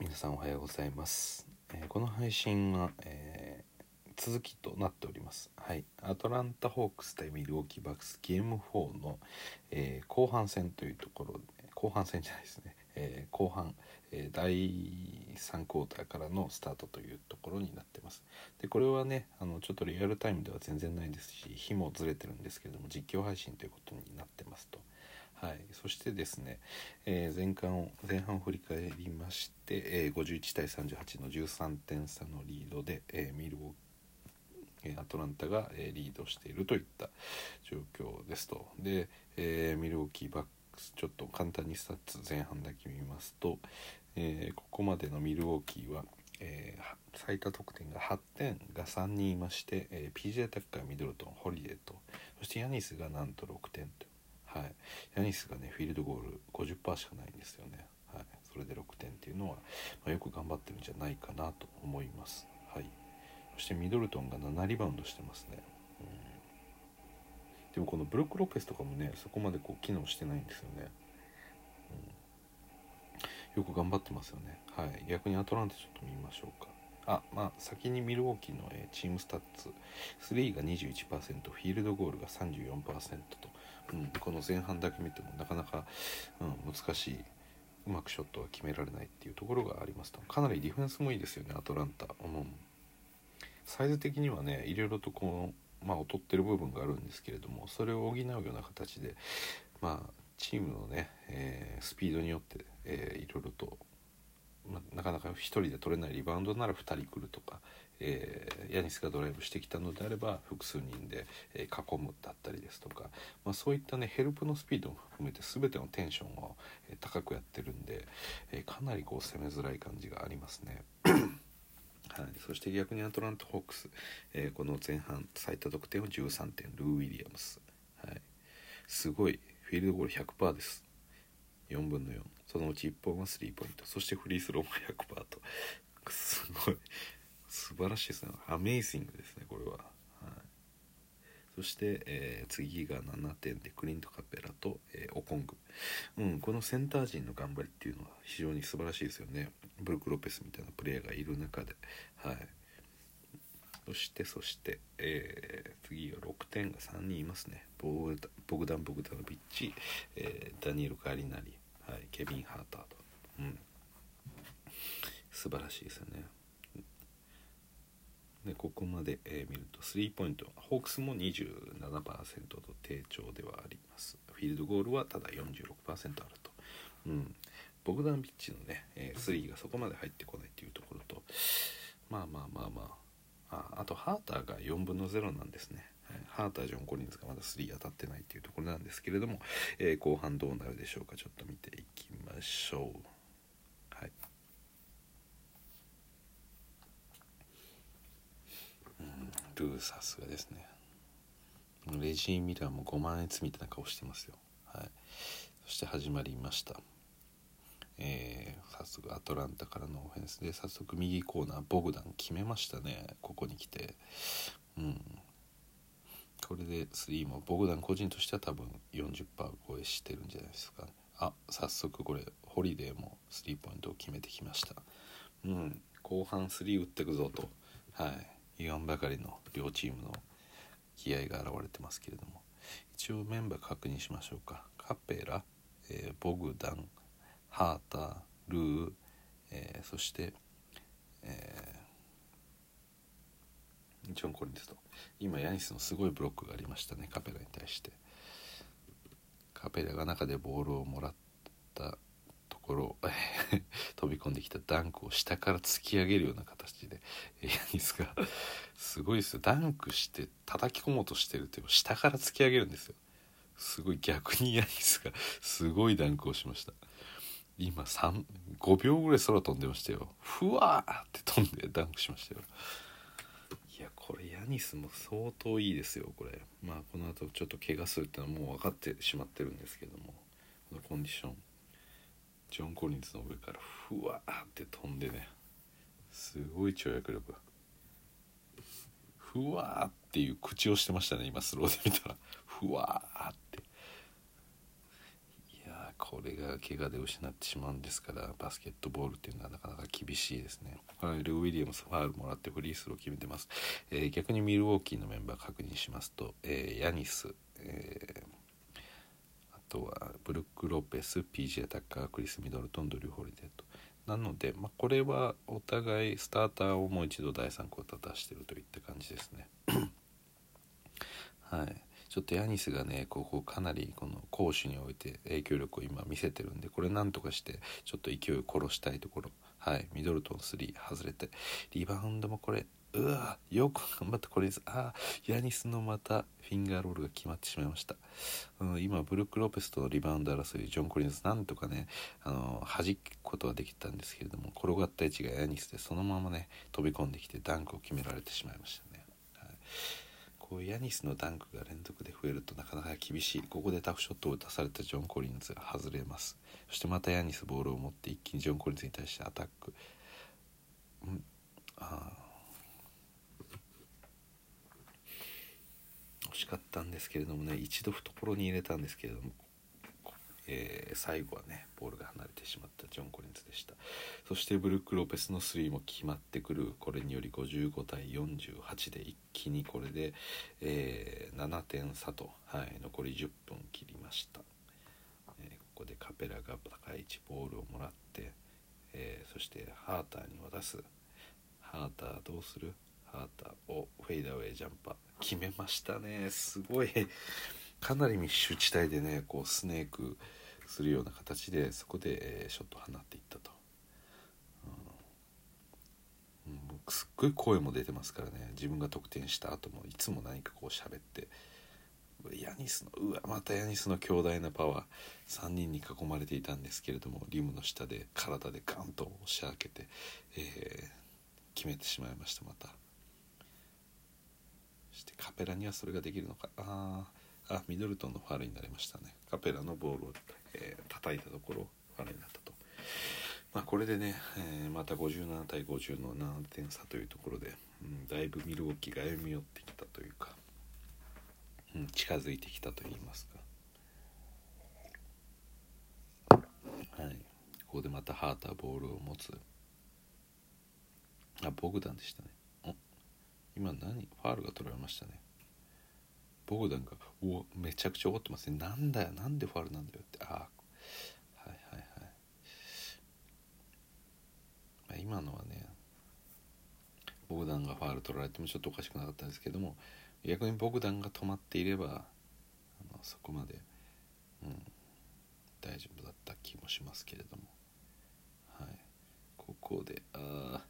皆さんおはようございます、えーこの配信は、えー続きとなっております。はい。アトランタホークス対ミルウォーキーバックスゲーム4の、えー後半戦というところで後半戦じゃないですね、え後半、え第3クォーターからのスタートというところになってます。でこれはねあのちょっとリアルタイムでは全然ないですし日もずれてるんですけれども実況配信ということになってますと。はい、そしてですね、えー前半を前半を振り返りまして、えー51対38の13点差のリードで、えーミルウォーアトランタが、えリードしているといった状況ですとで、えーミルウォーキーバックスちょっと簡単にスタッツ前半だけ見ますと、えーここまでのミルウォーキーは、えー最多得点が8点が3人いまして、えー PJ タッカーミドルトンホリデーとそしてヤニスがなんと6点と。はい、ヤニスがねフィールドゴール50%しかないんですよね、はい、それで6点っていうのは、まあよく頑張ってるんじゃないかなと思います、はい、そしてミドルトンが7リバウンドしてますね、うん、でもこのブロック・ロペスとかもねそこまでこう機能してないんですよね、うん、よく頑張ってますよね、はい、逆にアトランタちょっと見ましょうか。あまあ先にミルウォーキーの、えチームスタッツ。3が21%フィールドゴールが34%と、うん、この前半だけ見てもなかなか、うん、難しいうまくショットは決められないっていうところがありますと。かなりディフェンスもいいですよねアトランタ、うん、サイズ的にはねいろいろとこう、まあ、劣ってる部分があるんですけれどもそれを補うような形でまあチームのね、えースピードによって、えーいろいろとまなかなか1人で取れないリバウンドなら2人来るとか、えーヤニスがドライブしてきたのであれば複数人で、えー囲むだったりですとか、まあ、そういったねヘルプのスピードも含めて全てのテンションを、えー高くやってるんで、えかなりこう攻めづらい感じがありますね。はい、そして逆にアトランタ・ホークス、えこの前半最多得点を13点ルー・ウィリアムス、はい、すごいフィールドゴール100%です。4分の4そのうち1本はスリーポイント。そしてフリースローも100%と。すごい。素晴らしいですね。アメイジングですねこれは、はい、そして、えー次が7点でクリント・カペラと、えーオコング、うん、このセンター陣の頑張りっていうのは非常に素晴らしいですよね。ブルク・ロペスみたいなプレイヤーがいる中で。はい。そしてそして、えー次は6点が3人いますね。ボグダボグダン・ボグダノビッチ、えーダニエル・カリナリ、はい、ケビン・ハーターと、うん、素晴らしいですよね。でここまで、えー見るとスリーポイントホークスも27%と低調ではあります。フィールドゴールはただ46%あると、うん、ボグダンビッチのね、えースリーがそこまで入ってこないっていうところとまあまあまあまあ。ああとハーターが4分の0なんですね、はい。ハータージョン・コリンズがまだスリー当たってないっていうところなんですけれども、えー後半どうなるでしょうかちょっと見ていきましょう。はい。ルーさすがですね。レジー・ミラーも5万円積みたいな顔してますよ。はい。そして始まりました。えー早速アトランタからのオフェンスで早速右コーナーボグダン決めましたね。ここに来て。うん。これで3もボグダン個人としては多分40%超えしてるんじゃないですか。あ早速これホリデーもスリーポイントを決めてきました。うん。後半3打ってくぞと。はい。言わんばかりの両チームの気合が現れてますけれども一応メンバー確認しましょうか。カペラ、えーボグダンハータールー、えーそして、えージョン・コリンズと。今ヤニスのすごいブロックがありましたねカペラに対して。カペラが中でボールをもらったころ 飛び込んできたダンクを下から突き上げるような形でヤニスがすごいですよ。ダンクして叩き込もうとしてるという下から突き上げるんですよ。すごい逆にヤニスがすごいダンクをしました。今3 5秒ぐらい空飛んでましたよ。ふわーって飛んでダンクしましたよ。いやこれヤニスも相当いいですよこれ。まあこの後ちょっと怪我するってのはもう分かってしまってるんですけどもこのコンディション。ジョン・コリンズの上からふわーって飛んでねすごい跳躍力。ふわーっていう口をしてましたね今スローで見たら。ふわーって。いやーこれが怪我で失ってしまうんですからバスケットボールっていうのはなかなか厳しいですね。ル・ウィリアムスファールもらってフリースロー決めてます、えー、逆にミルウォーキーのメンバー確認しますと、えー、ヤニス、えー、とはブルック・ロペス PJ タッカークリス・ミドルトンドリュー・ホリデーと。なので、まあ、これはお互いスターターをもう一度第3クォーター出してるといった感じですね。はい。ちょっとヤニスがねここかなりこの攻守において影響力を今見せてるんでこれなんとかしてちょっと勢いを殺したいところ。はい。ミドルトン3外れて。リバウンドもこれうわよく頑張ったこれですあヤニスのまたフィンガーロールが決まってしまいました、うん、今ブルック・ロペスとのリバウンド争いジョン・コリンズなんとかねあの弾くことはできたんですけれども転がった位置がヤニスでそのままね飛び込んできてダンクを決められてしまいましたね、はい。こうヤニスのダンクが連続で増えるとなかなか厳しい。ここでタフショットを打たされたジョン・コリンズが外れます。そしてまたヤニスボールを持って一気にジョン・コリンズに対してアタック、うん。あ、あ惜しかったんですけれどもね一度懐に入れたんですけれどもえー、最後はねボールが離れてしまったジョン・コリンズでした。そしてブルック・ロペスの3も決まってくる。これにより55対48で一気にこれで、えー、7点差と、はい、残り10分切りました、えー、ここでカペラが高い位置ボールをもらって、えそしてハーターに渡す。ハーターどうする？ハーターをフェイダーウェイジャンパー決めましたね。すごい。かなり密集地帯でねこうスネークするような形でそこで、えー、ショットを放っていったと、うん、すっごい声も出てますからね。自分が得点した後もいつも何かこう喋って。ヤニスのうわまたヤニスの強大なパワー。3人に囲まれていたんですけれどもリムの下で体でガンと押し開けて、えー、決めてしまいましたまた。してカペラにはそれができるのか。ああミドルトンのファウルになりましたね。カペラのボールをえー、叩いたところファルになったと。まあ、これでね、えー、また57対50の7点差というところで、うん、だいぶミルウォーキーが歩み寄ってきたというか、うん、近づいてきたといいますか、はい、ここでまたハーターボールを持つ。あボグダンでしたね。今何？ファールが取られましたね。ボグダンが「おめちゃくちゃ怒ってますね。なんだよなんでファウルなんだよ」って。ああはいはいはい、まあ、今のはねボグダンがファウル取られてもちょっとおかしくなかったんですけども逆にボグダンが止まっていればあのそこまで、うん、大丈夫だった気もしますけれども。はい。ここでああ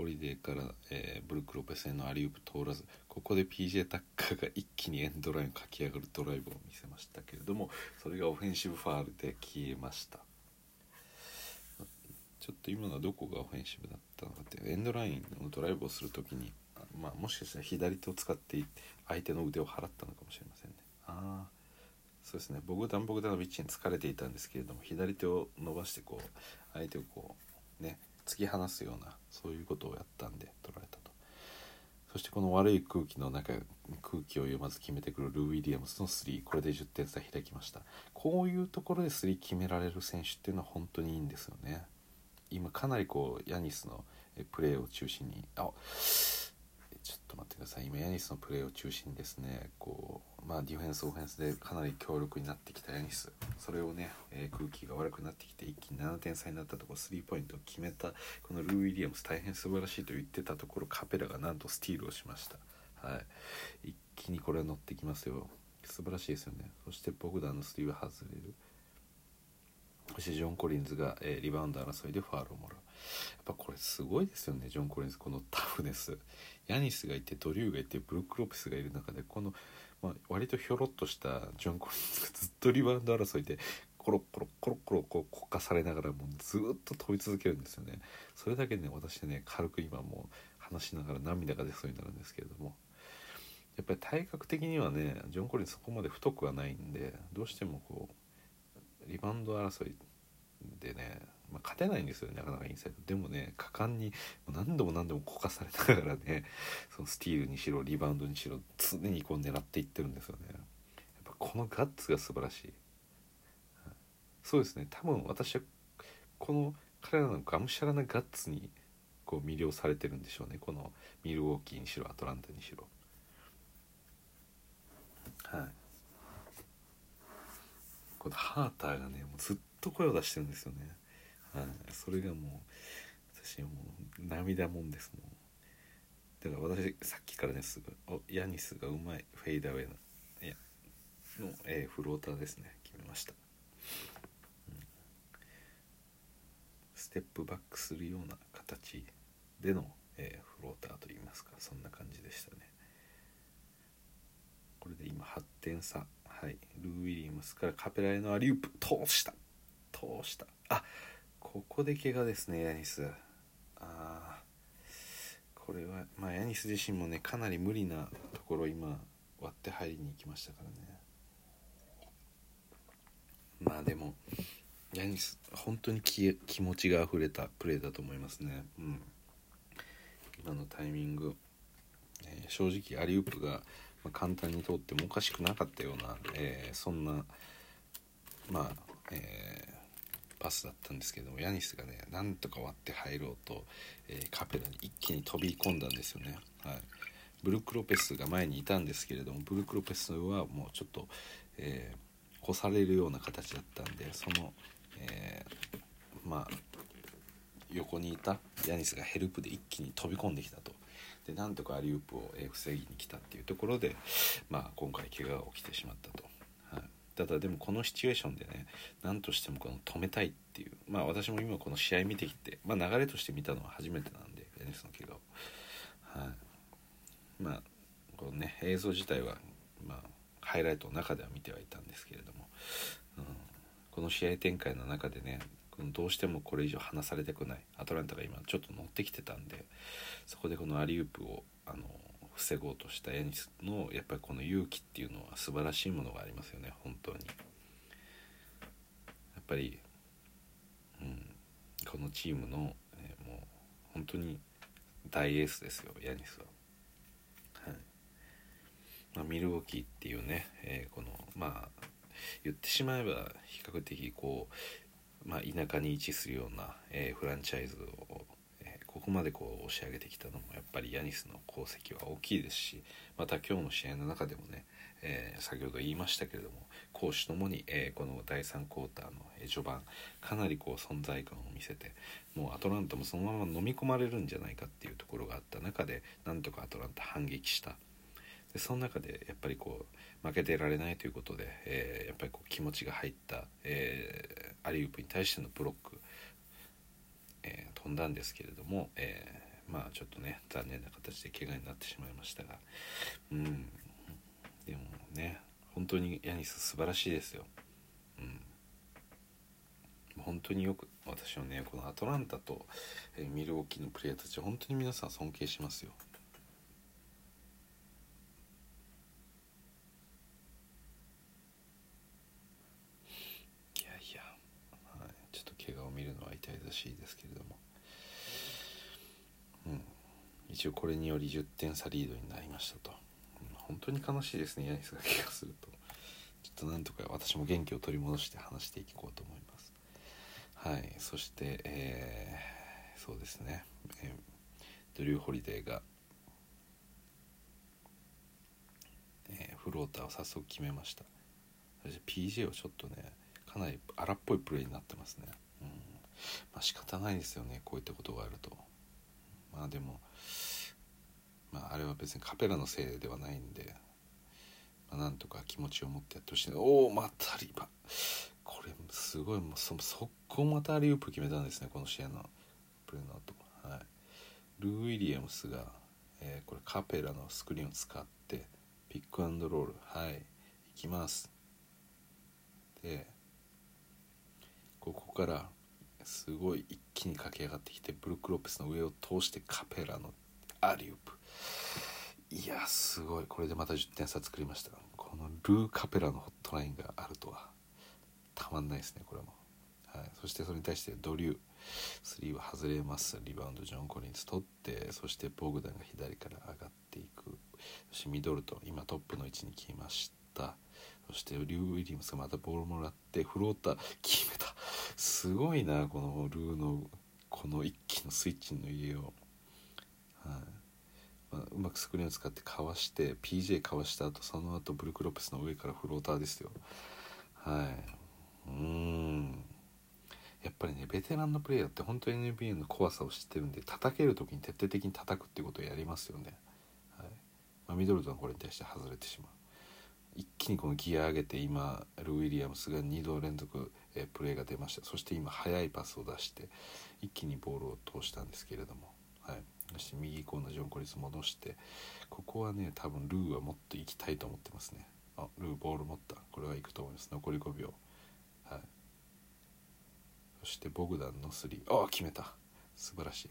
ホリデーから、えー、ブルック・ロペスへのアリウープ通らずここで PJ タッカーが一気にエンドラインを駆け上がるドライブを見せましたけれどもそれがオフェンシブファールで消えました。ちょっと今のはどこがオフェンシブだったのかってエンドラインのドライブをする時にまあ、もしかしたら左手を使って相手の腕を払ったのかもしれませんね。ああそうですね。ボグダン・ボグダノビッチに疲れていたんですけれども左手を伸ばしてこう相手をこうね突き放すようなそういうことをやったんで取られたと。そしてこの悪い空気の中空気を読まず決めてくるルー・ウィリアムズの3これで10点差開きました。こういうところで3決められる選手っていうのは本当にいいんですよね。今かなりこうヤニスのプレーを中心にあちょっと待ってください。今ヤニスのプレーを中心にですね。こうまあディフェンスオフェンスでかなり強力になってきたヤニス。それをね、えー、空気が悪くなってきて一気に7点差になったところスリーポイントを決めたこのルー・ウィリアムス大変素晴らしいと言ってたところカペラがなんとスティールをしました。はい。一気にこれ乗ってきますよ。素晴らしいですよね。そしてボグダンのスリーは外れる。そしてジョン・コリンズが、えー、リバウンド争いでファールをもらう。っぱこれすごいですよねジョン・コリンズこのタフネス。ヤニスがいてドリューがいてブルック・ロペスがいる中でこの、まあ、割とひょろっとしたジョン・コリンズがずっとリバウンド争いでコロコロコロコロこうこかされながらもうずっと飛び続けるんですよねそれだけでね私ね軽く今もう話しながら涙が出そうになるんですけれどもやっぱり体格的にはねジョン・コリンズそこまで太くはないんでどうしてもこうリバウンド争いでねまあ、勝てないんですよねなかなかインサイド。でもね果敢に何度も何度もこかされながらねそのスティールにしろリバウンドにしろ常にこう狙っていってるんですよね。やっぱこのガッツが素晴らしい。そうですね多分私はこの彼らのがむしゃらなガッツにこう魅了されてるんでしょうね。このミルウォーキーにしろアトランタにしろ。はい。このハーターがねもうずっと声を出してるんですよね。はい。それがもう私はもう涙もんですもん。だから私さっきからねすぐおヤニスがうまいフェイダーウェイのいやの、えーフローターですね。決めました。うん。ステップバックするような形での、えーフローターといいますか。そんな感じでしたね。これで今8点差はい。ルー・ウィリアムスからカペラへのアリウープ通した。通した。あっここで怪我ですねヤニス。あーこれはまあヤニス自身もねかなり無理なところ今割って入りに行きましたからね。まあでもヤニス本当に気気持ちが溢れたプレーだと思いますね。うん。今のタイミング、えー正直アリウープが、まあ、簡単に通ってもおかしくなかったような、えーそんなまあ、えーパスだったんですけどもヤニスがねなんとか割って入ろうと、えーカペラに一気に飛び込んだんですよね。はい。ブルク・ロペスが前にいたんですけれどもブルク・ロペスはもうちょっと、えー越されるような形だったんでその、えーまあ横にいたヤニスがヘルプで一気に飛び込んできたと。でなんとかアリウープをえ防ぎに来たっていうところで、まあ、今回怪我が起きてしまったと、ただでもこのシチュエーションでね何としてもこの止めたいっていうまあ私も今この試合見てきて、まあ、流れとして見たのは初めてなんでヤニスの怪我を、はい、まあこのね映像自体はまあハイライトの中では見てはいたんですけれども、うん、この試合展開の中でねどうしてもこれ以上離されたくないアトランタが今ちょっと乗ってきてたんでそこでこのアリウープをあの防ごうとしたヤニスのやっぱりこの勇気っていうのは素晴らしいものがありますよね本当に。やっぱり、うん、このチームの、えーもう本当に大エースですよヤニスは。はいまあ、ミルウォーキーっていうね、えーこのまあ言ってしまえば比較的こう、まあ、田舎に位置するような、えーフランチャイズを、ここまでこう押し上げてきたのもやっぱりヤニスの功績は大きいですしまた今日の試合の中でもね、えー先ほど言いましたけれども攻守ともに、えーこの第3クォーターの序盤かなりこう存在感を見せてもうアトランタもそのまま飲み込まれるんじゃないかっていうところがあった中でなんとかアトランタ反撃した。でその中でやっぱりこう負けてられないということで、えーやっぱりこう気持ちが入った、えーアリウープに対してのブロック、えー飛んだんですけれども、えーまあちょっとね残念な形で怪我になってしまいましたがうんでもね本当にヤニス素晴らしいですよ。うん本当によく私はねこのアトランタと、えーミルウォーキーのプレイヤーたち本当に皆さん尊敬しますよ。いやいや、はい、ちょっと怪我を見るのは痛々しいですけれども、うん、一応これにより10点差リードになりましたと、本当に悲しいですねヤニスが怪我すると。ちょっとなんとか私も元気を取り戻して話していこうと思います。はいそして、えーそうですね、えードリュー・ホリデーが、えーフローターを早速決めました。そして PJ はちょっとねかなり荒っぽいプレーになってますね。うんまあ仕方ないですよねこういったことがあると。まあでもまああれは別にカペラのせいではないんで、まあ、なんとか気持ちを持ってやってほしい。おおまたリバこれすごい。もうそ速攻またアリウープ決めたんですねこの試合のプレーの後はい。ルー・ウィリアムスが、えーこれカペラのスクリーンを使ってピックアンドロール。はい。いきます。でここからすごい一気に駆け上がってきてブルック・ロペスの上を通してカペラのアリウープ。いやすごい。これでまた10点差作りました。このルー・カペラのホットラインがあるとは。たまんないですねこれも、はい、そしてそれに対してドリュー。3は外れます。リバウンドジョン・コリンズ取ってそしてボグダンが左から上がっていく。そしてミドルトン今トップの位置に来ました。そしてリュー・ウィリアムスがまたボールもらってフローター決めた。すごいなこのルーのこの一気のスイッチの家を、はい。まあ、うまくスクリーンを使ってかわして PJ かわした後その後ブルク・ロペスの上からフローターですよ。はい。うん。やっぱりねベテランのプレイヤーって本当に NBA の怖さを知ってるんで叩ける時に徹底的に叩くっていうことをやりますよね、はい。まあ、ミドルトンこれに対して外れてしまう。一気にこのギア上げて今ル・ウィリアムスが2度連続、えプレーが出ました。そして今速いパスを出して一気にボールを通したんですけれども、はい、そして右コーナージョン・コリス戻してここはね多分ルーはもっと行きたいと思ってますね。あルーボール持った。これは行くと思います。残り5秒。はい。そしてボグダンの3ああ決めた。素晴らしい。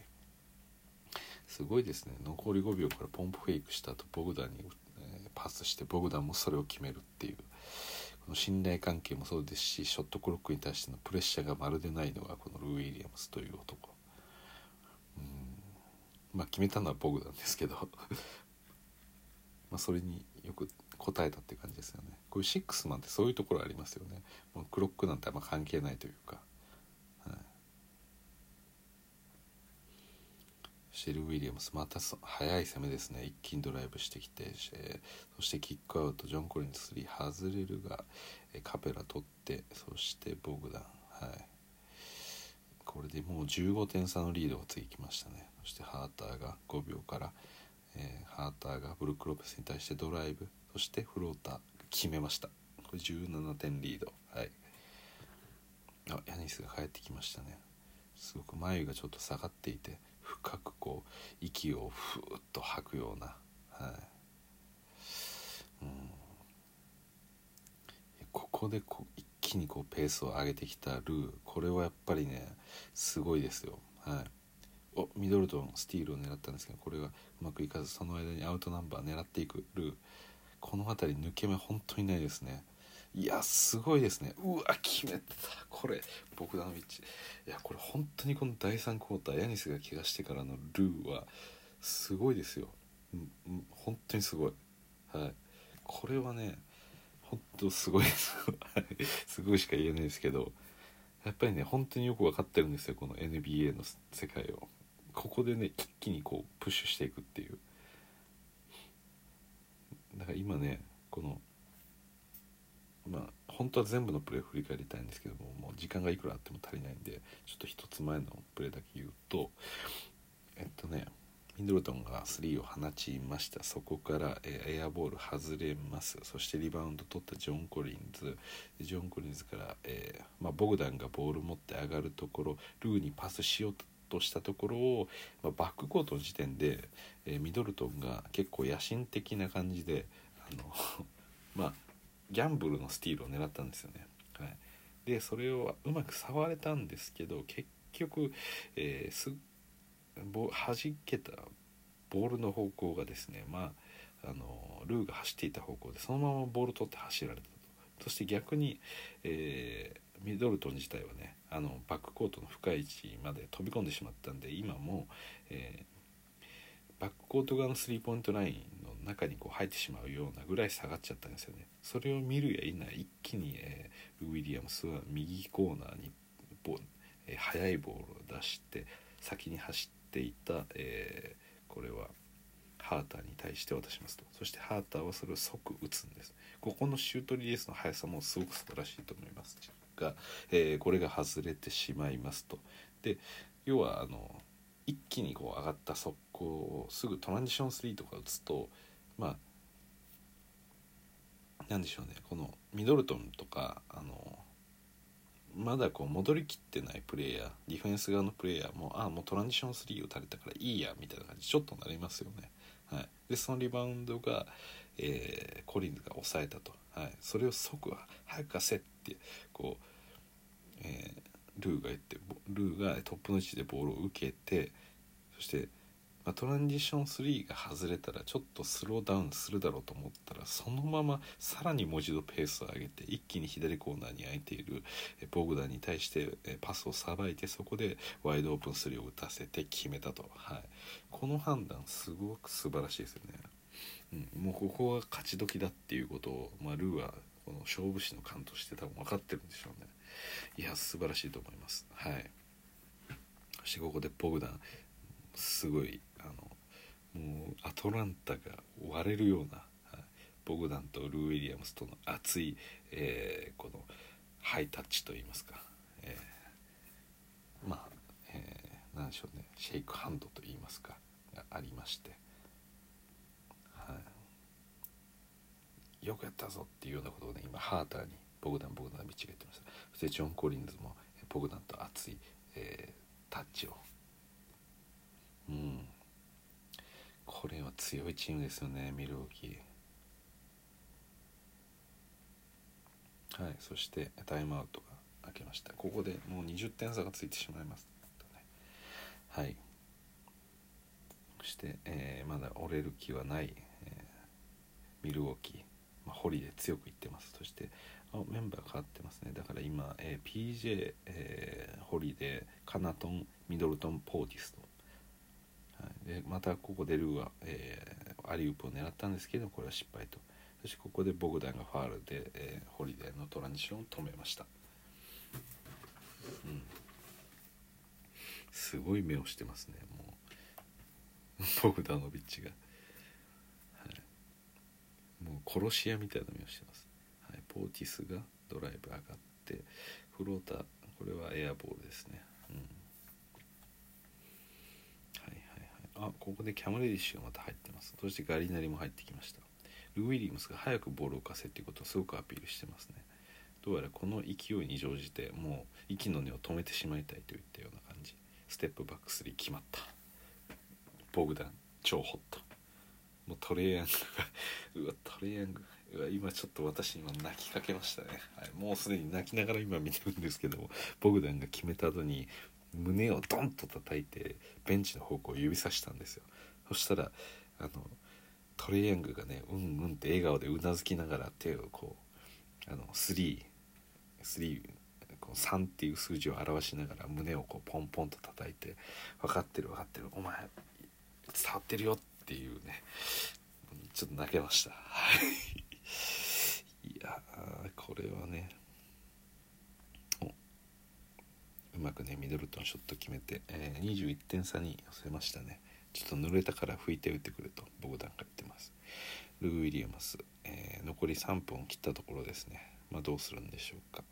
すごいですね。残り5秒からポンプフェイクした後ボグダンに、え、パスしてボグダンもそれを決めるっていう。この信頼関係もそうですしショットクロックに対してのプレッシャーがまるでないのがこのルー・ウィリアムスという男。まあ決めたのはボグダンですけど。まあそれによく答えたって感じですよね。こういうシックスマンってそういうところありますよね。もうクロックなんてあんま関係ないというか。はい。シェル・ウィリアムスまた速い攻めですね。一気にドライブしてきて、そしてキックアウトジョン・コリンズ3外れるが、えー、カペラ取ってそしてボグダン。はい。これでもう15点差のリードがついきましたね。そしてハーターが5秒から、えー、ハーターがブルック・ロペスに対してドライブそしてフローター決めました。これ17点リード。はい。あヤニスが帰ってきましたね。すごく眉がちょっと下がっていて深くこう息をふーっと吐くような、はい。うん、ここでこう一気にこうペースを上げてきたルー。これはやっぱりねすごいですよ。はい。おミドルトンスティールを狙ったんですけどこれがうまくいかずその間にアウトナンバー狙っていくルー。この辺り抜け目本当にないですね。いやすごいですね。うわ決めた。これボグダノビッチいやこれ本当にこの第3クォーターヤニスが怪我してからのルーはすごいですよ。本当にすごい。はい。これはね本当すごいです。すごいしか言えないですけどやっぱりね本当によく分かってるんですよこの NBA の世界を。ここでね一気にこうプッシュしていくっていう。だから今ねこのまあ本当は全部のプレーを振り返りたいんですけどももう時間がいくらあっても足りないんでちょっと一つ前のプレーだけ言うとえっとねミドルトンが3を放ちました。そこから、えエアボール外れます。そしてリバウンド取ったジョン・コリンズ。ジョン・コリンズから、えー、まあ、ボグダンがボール持って上がるところルーにパスしようととしたところを、まあ、バックコートの時点で、えー、ミドルトンが結構野心的な感じであの まあギャンブルのスティールを狙ったんですよね。はい、でそれをうまく触れたんですけど結局、えー、す弾けたボールの方向がですねまああのルーが走っていた方向でそのままボール取って走られたとそして逆に、えー、ミドルトン自体はねあのバックコートの深い位置まで飛び込んでしまったんで今も、えー、バックコート側のスリーポイントラインの中にこう入ってしまうようなぐらい下がっちゃったんですよね。それを見るや否や一気に、えー、ウィリアムスは右コーナーにボ、えー、速いボールを出して先に走っていた、えー、これはハーターに対して渡しますと。そしてハーターはそれを即打つんです。ここのシュートリリースの速さもすごく素晴らしいと思います。が、えー、これが外れてしまいますと。で要はあの一気にこう上がった速攻をすぐトランジション3とか打つとまあなんでしょうね。このミドルトンとかあのまだこう戻りきってないプレイヤーディフェンス側のプレイヤーもああもうトランジション3打たれたからいいやみたいな感じちょっとなりますよね。はい、でそのリバウンドが、えー、コリンズが抑えたと、はい、それを即早く貸せってこう、えー、ルーが言ってルーがトップの位置でボールを受けてそしてまあ、トランジション3が外れたらちょっとスローダウンするだろうと思ったらそのままさらにもう一度ペースを上げて一気に左コーナーに空いているボグダンに対してパスをさばいてそこでワイドオープン3を打たせて決めたと、はい、この判断すごく素晴らしいですよね。うん、もうここは勝ち時だっていうことを、まあ、ルーはこの勝負師の勘として多分分かってるんでしょうね。いや素晴らしいと思います。はい。そしてここでボグダンすごいあのもうアトランタが割れるような、はい、ボグダンとルー・ウィリアムスとの熱い、えー、このハイタッチといいますか、えー、まあ、えー、何でしょうね。シェイクハンドといいますかがありまして。はい。よくやったぞっていうようなことをね今ハーターにボグダンボグダン道が言ってましたそしてジョン・コリンズもボグダンと熱い、えー、タッチを。うん。これは強いチームですよねミルウォーキー。はいそしてタイムアウトが明けました。ここでもう20点差がついてしまいます。はい。そして、えー、まだ折れる気はない、えー、ミルウォーキー。まあ、ホリで強く言ってます。そしてあメンバー変わってますね。だから今、えー、PJ、えー、ホリでカナトンミドルトンポーティスと、はい、でまたここでルーは、えー、アリウープを狙ったんですけどこれは失敗と。そしてここでボグダンがファールで、えー、ホリデーのトランジションを止めました、うん、すごい目をしてますねもう。ボグダノビッチが。はい。もう殺し屋みたいな目をしてます、はい、ポーティスがドライブ上がってフローターこれはエアボールですね、うん、はいはいはい。あここでキャムレディッシュがまた入ってます。そしてガリナリも入ってきました。ル・ウィリアムスが早くボールを浮かせっていうことをすごくアピールしてますね。どうやらこの勢いに乗じてもう息の根を止めてしまいたいといったような感じ。ステップバック3決まった。ボグダン超ホット。もうトレイヤングがうわトレイヤング。今ちょっと私今泣きかけましたね、はい、もうすでに泣きながら今見てるんですけどもボグダンが決めた後に胸をドンと叩いてベンチの方向を指さしたんですよ。そしたらあのトレイヤングがねうんうんって笑顔でうなずきながら手をこうあの33っていう数字を表しながら胸をこうポンポンと叩いて「分かってる分かってるお前伝わってるよ」っていうねちょっと泣けました。はい。いやこれはねうまくねミドルトンショット決めて、えー、21点差に寄せましたね。ちょっと濡れたから拭いて打ってくるとボグダンが言ってます。ルー・ウィリアムス、えー、残り3分を切ったところですね。まあどうするんでしょうか。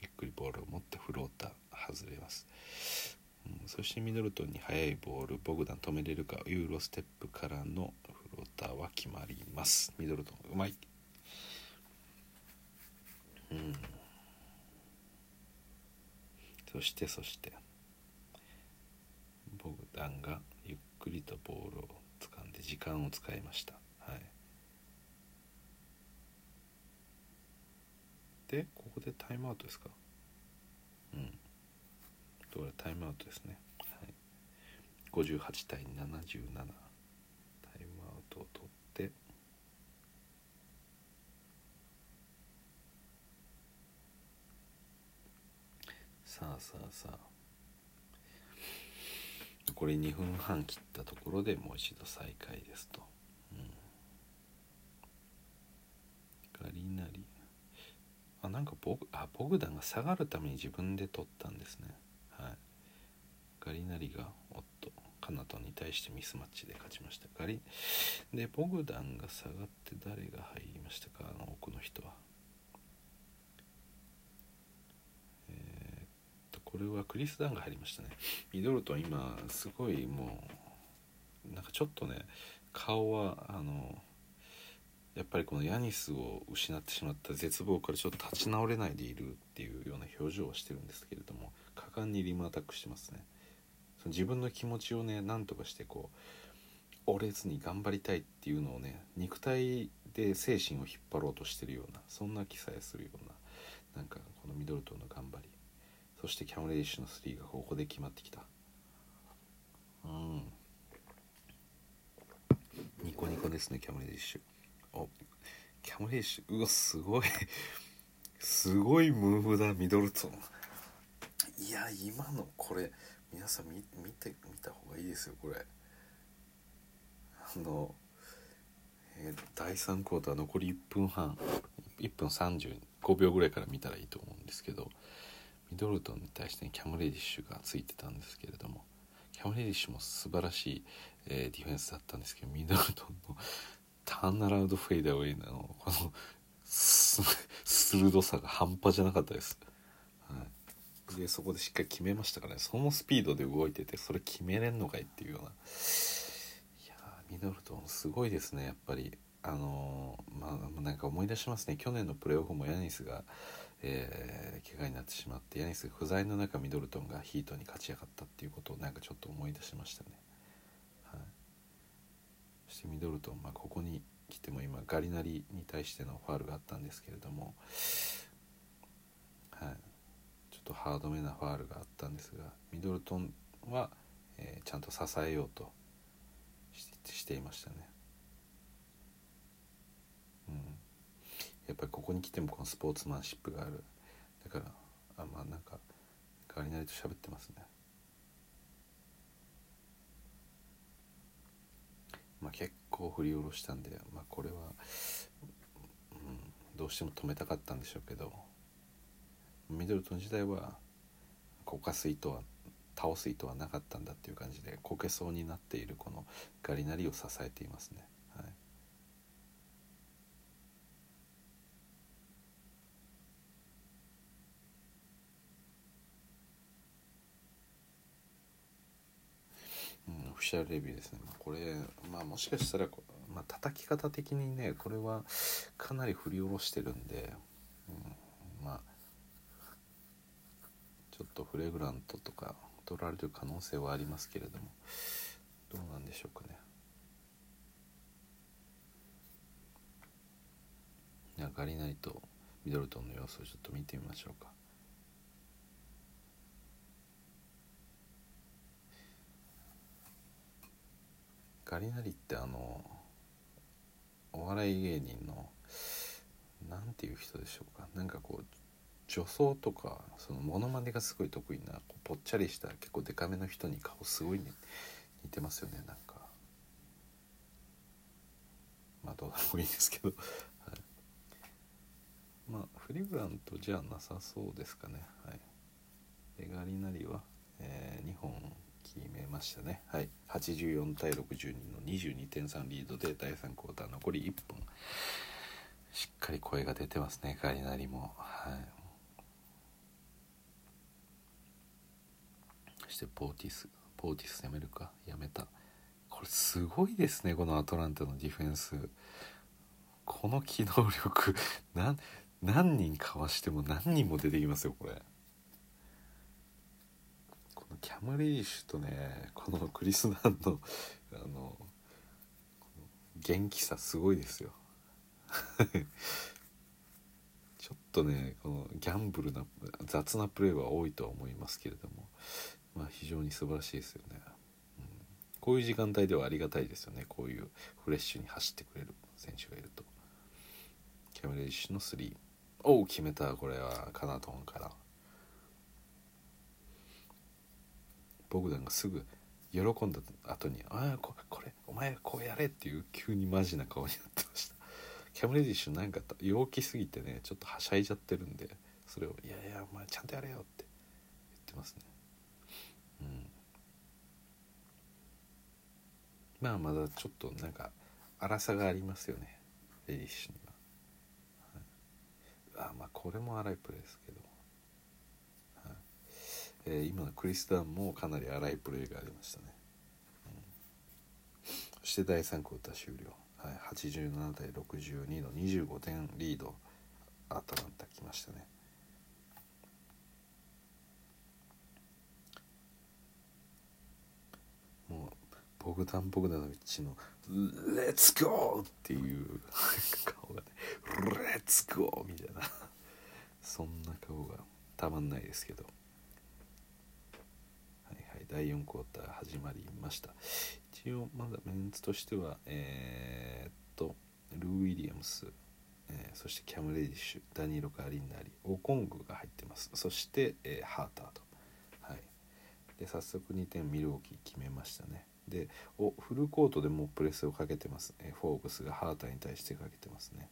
ゆっくりボールを持ってフローター外れます。そしてミドルトンに速いボールボグダン止めれるかユーロステップからのフローターは決まります。ミドルトンう。まい。うん。そしてそして。ボグダンがゆっくりとボールを掴んで時間を使いました。はい。でここでタイムアウトですか？うん。これタイムアウトですね、はい、58対77タイムアウトを取って。さあさあさあ。残り2分半切ったところでもう一度再開ですと、うん、ガリナリあなんかボグあボグダンが下がるために自分で取ったんですね。はい、ガリナリがおっと。カナトに対してミスマッチで勝ちましたガリでボグダンが下がって誰が入りましたか？あの奥の人は。えー、っとこれはクリス・ダンが入りましたね。ミドルトン今すごいもうなんかちょっとね顔はあのやっぱりこのヤニスを失ってしまった絶望からちょっと立ち直れないでいるっていうような表情をしてるんですけれども果敢にリムアタックしてますね。その自分の気持ちをね何とかしてこう折れずに頑張りたいっていうのをね肉体で精神を引っ張ろうとしてるようなそんな気さえするようななんかこのミドルトンの頑張り。そしてキャムレディッシュの3がここで決まってきた。うん。ニコニコですねキャムレディッシュおキャムレディッシュうわすごい。すごいムーブだミドルトン。いや今のこれ皆さん見見てみた方がいいですよこれあのえー第3クォーター残り1分半1分35秒ぐらいから見たらいいと思うんですけどミドルトンに対してキャム・レディッシュがついてたんですけれどもキャム・レディッシュも素晴らしい、えーディフェンスだったんですけどミドルトンのターンアラウンドフェイダーウェイのこの鋭さが半端じゃなかったです。でそこでしっかり決めましたからね。そのスピードで動いててそれ決めれんのかいっていうような。いやミドルトンすごいですねやっぱり。あのーまあなんか思い出しますね。去年のプレーオフもヤニスが、えー怪我になってしまってヤニス不在の中ミドルトンがヒートに勝ち上がったっていうことをなんかちょっと思い出しましたね。はい、そしてミドルトン、まあ、ここに来ても今ガリナリに対してのファウルがあったんですけれども、はい、とハードめなファウルがあったんですがミドルトンは、えーちゃんと支えようとしていましたね。うん、やっぱりここに来てもこのスポーツマンシップがあるだからあまあなんかガリナリと喋ってますね。まあ、結構振り下ろしたんで、まあ、これは、うん、どうしても止めたかったんでしょうけどミドルトン自体はこかす意図は倒す意図はなかったんだっていう感じでこけそうになっているこのガリナリを支えていますね。うん、オフィシャルレビューですね、まあ、これ、まあ、もしかしたらこ、まあ叩き方的にねこれはかなり振り下ろしてるんで、うん、まあちょっとフレグラントとか取られる可能性はありますけれどもどうなんでしょうかね。じゃあガリナリとミドルトンの様子をちょっと見てみましょうか。ガリナリってあのお笑い芸人のなんていう人でしょうかなんかこう女装とかそのモノマネがすごい得意なこうぽっちゃりした結構デカめの人に顔すごい、ね、似てますよねなんか。まあどうでもいいですけど、はい、まあフリグラントじゃなさそうですかね。はい。でガリナリは、え2本決めましたね。はい。84対62の22.3リードで第3クォーター残り1分しっかり声が出てますねガリナリも。はい。そしてポーティスポーティス攻めるか。やめた。これすごいですね。このアトランタのディフェンス。この機動力。なん何人かわしても何人も出てきますよこれ。このキャム・レイシュとねこのクリス・ナンのあのの元気さすごいですよ。ちょっとねこのギャンブルな雑なプレーは多いとは思いますけれども。まあ非常に素晴らしいですよね、うん、こういう時間帯ではありがたいですよね。こういうフレッシュに走ってくれる選手がいると。キャメレイシュの3おお決めた。これはカナトンから。ボグダンがすぐ喜んだ後に「ああここれお前こうやれ」っていう急にマジな顔になってました。キャムレディッシュなんか陽気すぎてねちょっとはしゃいじゃってるんでそれを「いやいやお前ちゃんとやれよ」って言ってますねうんまあまだちょっとなんか荒さがありますよね。レディッシュには、はい、あまあこれも荒いプレーですけど、はい。えー今のクリス・ダンもかなり荒いプレーがありましたね、うん。そして第3クォーター終了、はい、87対62の25点リード。アトランタ来ましたね。ボグダン・ボグダノビッチの「レッツゴー!」っていう顔がね「レッツゴー!」みたいなそんな顔がたまんないですけどはいはい第4クォーター始まりました一応まだメンツとしてはえーっとルー・ウィリアムス、えーそしてキャム・レディッシュダニーロ・カーリンナリオコングが入ってますそして、えーハーターとはいで早速2点ミルウォーキー決めましたねでおフルコートでもプレスをかけてます、えフォーブスがハーターに対してかけてますね。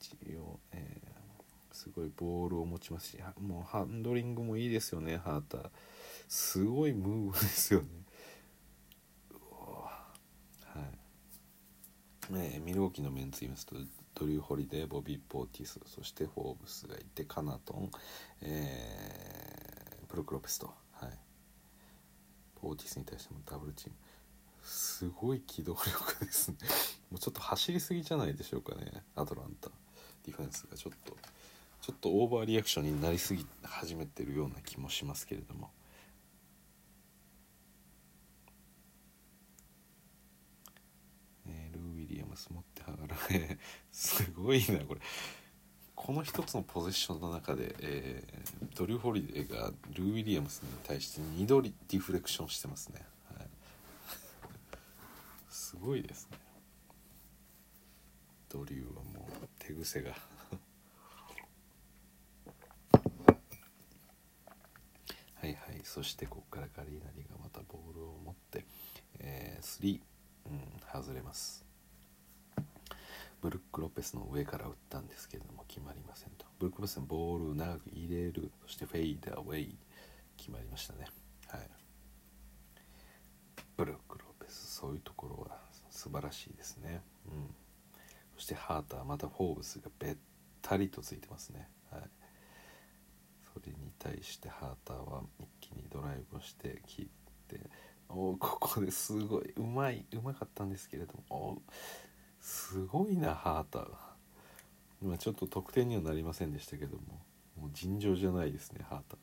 一応、えー、すごいボールを持ちますしもうハンドリングもいいですよねハーター。すごいムーブですよね。はい。えー、ミルウォーキーのメンツ言いますとドリュー・ホリデーボビー・ポーティスそしてフォーブスがいてカナトン、えー、ブルク・ロペスと、はい、ポーティスに対してもダブルチーム。すごい機動力ですね。もうちょっと走りすぎじゃないでしょうかね。アトランタ。ディフェンスがちょっと。ちょっとオーバーリアクションになりすぎ始めてるような気もしますけれども。ルー・ウィリア。ムス持ってはがら すごいなこれ。この一つのポゼッションの中で、えー、ドリュー・ホリデーがルー・ウィリアムスに対して2度 deflection してますね、はい、すごいですね。ドリューはもう手癖が。はいはい。そしてここからガリーナリがまたボールを持って、えー、3、うん、外れます。ブルック・ロペスの上から打ったんですけれども決まりませんと。ブルック・ロペスのボールを長く入れるそしてフェイダーウェイ決まりましたね。はい。ブルック・ロペスそういうところは素晴らしいですね。うん。そしてハーターまたフォーブスがべったりとついてますね。はい。それに対してハーターは一気にドライブをして切って。おここですごいうまいうまかったんですけれども。すごいなハーター今ちょっと得点にはなりませんでしたけども。もう尋常じゃないですねハーター。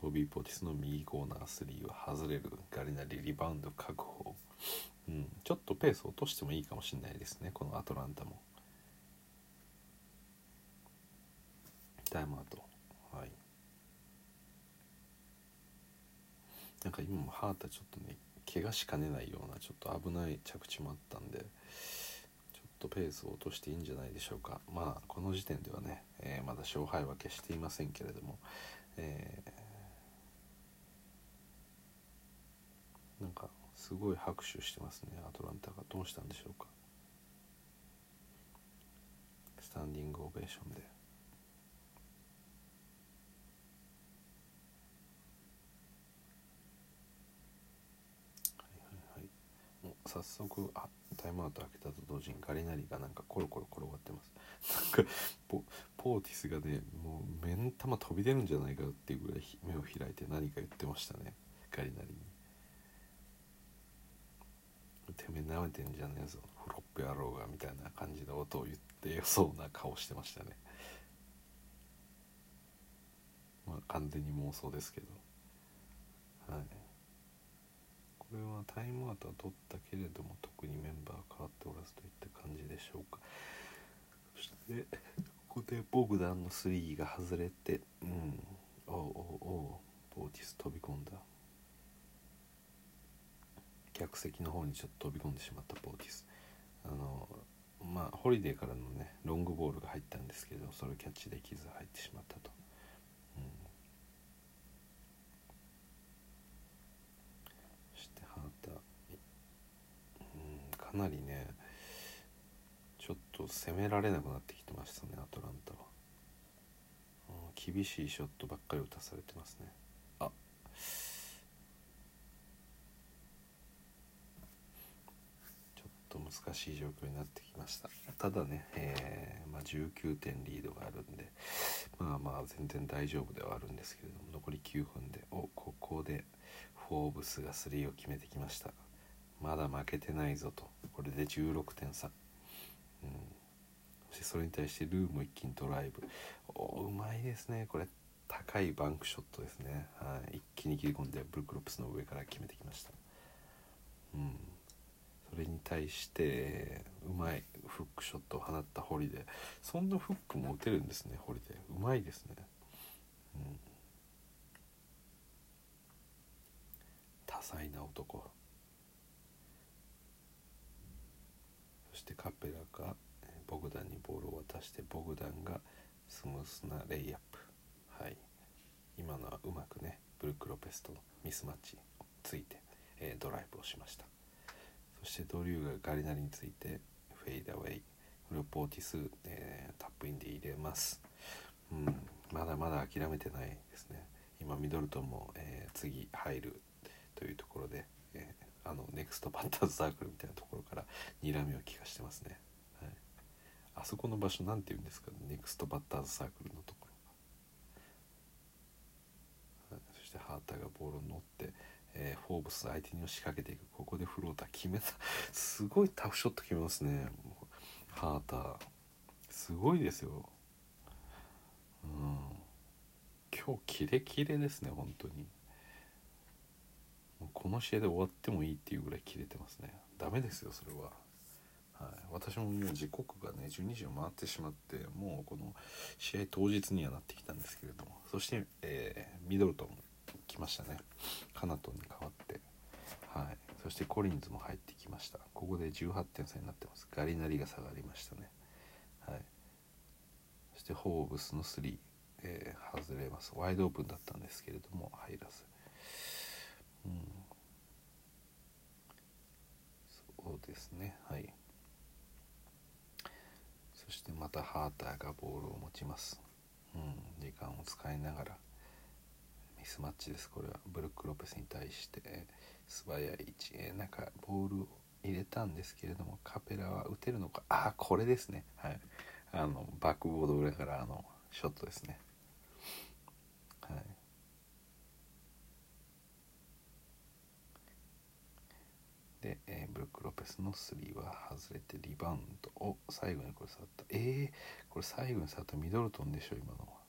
ボビー・ポティスの右コーナー3は外れるガリナリリバウンド確保、うん、ちょっとペース落としてもいいかもしれないですねこのアトランタも。タイムアウト。はい。なんか今もハータちょっとね怪我しかねないようなちょっと危ない着地もあったんでちょっとペースを落としていいんじゃないでしょうか。まあこの時点ではね、えー、まだ勝敗は決していませんけれども、えー、なんかすごい拍手してますねアトランタが。どうしたんでしょうか。スタンディングオベーションで。早速あタイムアウト開けたと同時にガリナリがなんかコロコロ転がってます。なんかポポーティスがねもう目ん玉飛び出るんじゃないかっていうぐらい目を開いて何か言ってましたね。ガリナリに「てめえ舐めてんじゃねえぞ。フロップ野郎が」みたいな感じの音を言ってそうな顔してましたね。まあ完全に妄想ですけど。はい。これはタイムアウトは取ったけれども特にメンバー変わっておらずといった感じでしょうか。そしてここでボグダンの3が外れてうん。おおおボーティス飛び込んだ。客席の方にちょっと飛び込んでしまったボーティス。あのまあホリデーからのねロングボールが入ったんですけどそれをキャッチできず入ってしまったと。かなりねちょっと攻められなくなってきてましたねアトランタは、うん、厳しいショットばっかり打たされてますね。あ。ちょっと難しい状況になってきました。ただね、えー、まあ、19点リードがあるんでまあまあ全然大丈夫ではあるんですけれども残り9分で。おここでフォーブスが3を決めてきましたまだ負けてないぞと。これで16点差、うん、そしてそれに対してルーも一気にドライブ。おうまいですね。これ高いバンクショットですね、はい、一気に切り込んでブルックロペスの上から決めてきました、うん、それに対してうまいフックショットを放ったホリデーそんなフックも打てるんですねホリデーうまいですね、うん、多彩な男。してカペラがボグダンにボールを渡してボグダンがスムースなレイアップ。はい。今のはうまくねブルック・ロペスとのミスマッチついて、えードライブをしました。そしてドリューがガリナリについてフェイダーウェイ。これをポーティス、えータップインで入れます。うん。まだまだ諦めてないですね。今ミドルトンも、えー次入るというところで、あのネクスト バッターズサークルみたいなところから睨みを利かしてますね、はい、あそこの場所なんて言うんですか？ネクストバッターズサークルのところ、はい、そしてハーターがボールを乗って、えーフォーブス相手に仕掛けていく。ここでフローター決めた。すごいタフショット決めますね。ハーター。すごいですよ。うん。今日キレキレですね本当に。この試合で終わってもいいっていうぐらい切れてますね。ダメですよそれは、はい、私ももう時刻がね12時を回ってしまってもうこの試合当日にはなってきたんですけれども。そして、えーミドルトン来ましたね。カナトンに変わって。はい。そしてコリンズも入ってきました。ここで18点差になってます。ガリナリが下がりましたね。はい。そしてホーブスの3、えー外れます。ワイドオープンだったんですけれども入らず。そうですね。はい。そしてまたハーターがボールを持ちます。うん。時間を使いながら。ミスマッチです。これは。ブルック・ロペスに対して素早い位置えーなんかボールを入れたんですけれどもカペラは打てるのか。ああこれですね。はい。あのバックボード裏からあのショットですねはいで、えーブルック・ロペスの3は外れてリバウンドを最後にこれ触った。えー、これ最後に触ったミドルトンでしょ今のは。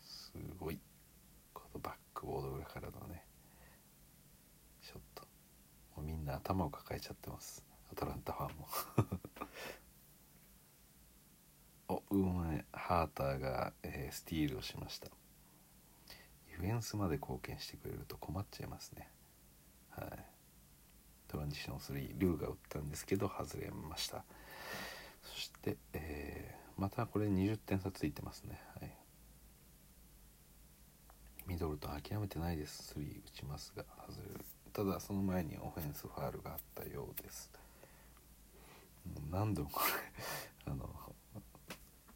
すごい。このバックボード裏からのねショット。もうみんな頭を抱えちゃってます。アトランタファンも。おうまい。ハーターが、えースティールをしました。ィフェンスまで貢献してくれると困っちゃいますね。はい。トランジション3ルーが打ったんですけど外れました。そして、えーまたこれ20点差ついてますね。はい。ミドルトン諦めてないです。3打ちますが外れる。ただその前にオフェンスファールがあったようです。もう何度もこれあの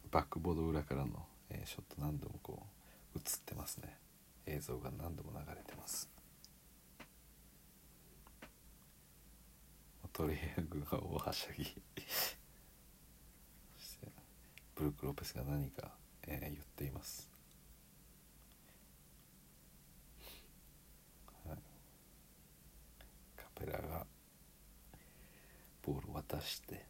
バックボード裏からの、えーショット何度もこう映ってますね。映像が何度も流れてます。トレイヤングが大はしゃぎ。そしてブルック・ロペスが何か、えー言っています、はい、カペラがボール渡して、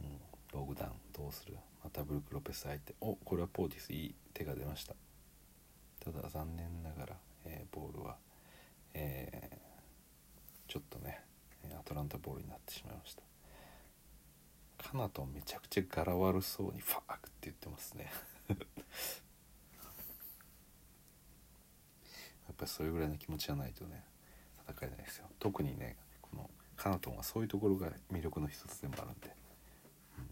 うん、ボグダウンどうする？またブルック・ロペス相手。おこれはポーティス。いい。手が出ました。ただ残念ながら、えーボールは、えーちょっとねアトランタボールになってしまいました。カナトンめちゃくちゃ柄悪そうにファークって言ってますね。やっぱりそれぐらいの気持ちじゃないとね戦えないですよ。特にねこのカナトンはそういうところが魅力の一つでもあるんで、うん。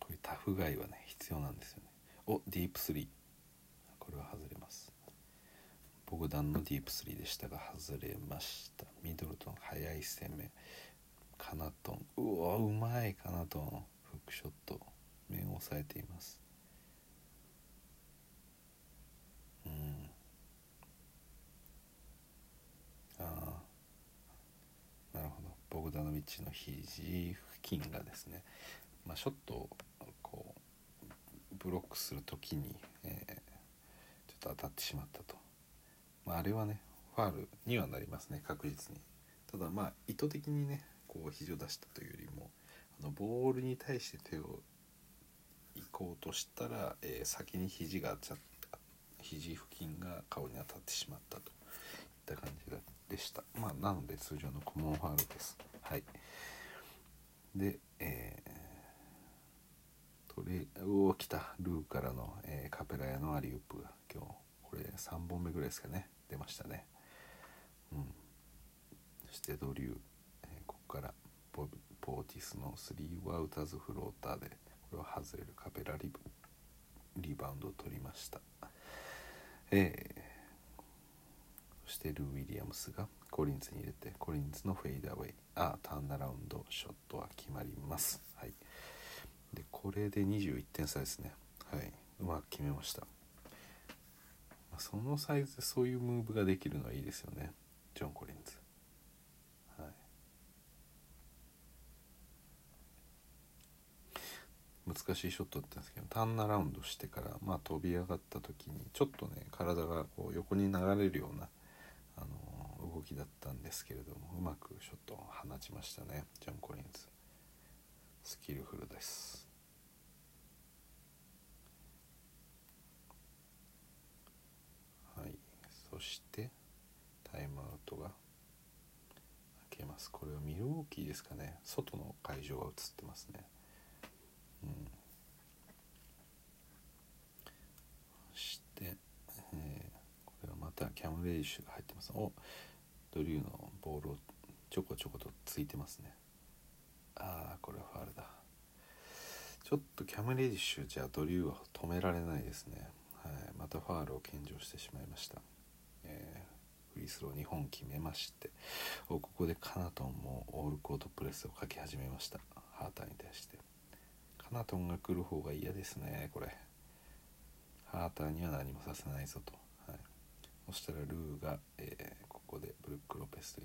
こういうタフガイはね必要なんですよね。おディープスリー。これは外れます。ボグダンのディープスリーでしたが外れました。ミドルトン速い攻め。カナトン。うわうまいカナトン。フックショット。面を押さえています。うん。ああなるほど。ボグダノビッチの肘付近がですね、まあ、ショットをこうブロックする時に、えーちょっと当たってしまったと、まあ、あれはねファールにはなりますね確実に。ただまあ意図的にねこう肘を出したというよりもあのボールに対して手を行こうとしたら、えー先に肘が当たった肘付近が顔に当たってしまったと。いった感じでした。まあなので通常のコモンファールです。はい。でえー、トレおお来たルーからの、えーカペラヤのアリウープが今日これ3本目ぐらいですかね。出ましたね。うん。そしてドリュー、えーここからポポーティスの3ワウターズフローターでこれは外れるカペラリブリバウンドを取りました。えーそしてルー・ウィリアムスがコリンズに入れてコリンズのフェイダーウェイ。あターンアラウンドショットは決まります。でこれで21点差ですね。はい。うまく決めました、まあそのサイズでそういうムーブができるのはいいですよね。ジョン・コリンズ。はい。難しいショットだったんですけどターンアラウンドしてから、まあ、飛び上がった時にちょっとね体がこう横に流れるような、あの動きだったんですけれどもうまくショットを放ちましたねジョン・コリンズ。スキルフルです。はい。そしてタイムアウトが開けます。これはミルウォーキーですかね。外の会場が映ってますね。うん。そして、えーこれはまたキャム・レイシュが入ってます。おドリューのボールをちょこちょことついてますね。ああこれはファールだ。ちょっとキャム・レディッシュじゃドリューは止められないですね、はい、またファールを献上してしまいました、えーフリースロー2本決めましてここでカナトンもオールコートプレスをかけ始めました。ハーターに対して。カナトンが来る方が嫌ですねこれ。ハーターには何もさせないぞと、はい、そしたらルーが、えーここでブルック・ロペスと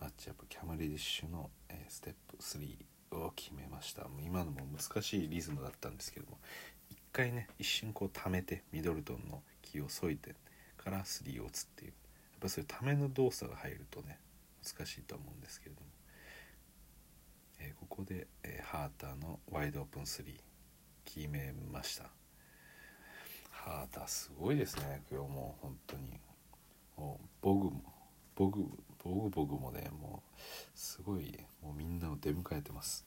マッチアップキャム・レディッシュの、えーステップ3を決めました。もう今のも難しいリズムだったんですけども一回ね一瞬こう溜めてミドルトンの気を削いてから3を打つっていうやっぱそういうための動作が入るとね難しいと思うんですけれども、えーここで、えーハーターのワイドオープン3決めました。ハーターすごいですね今日もう本当に。もうボグもボグボグボグもねもうすごいもうみんなを出迎えてます。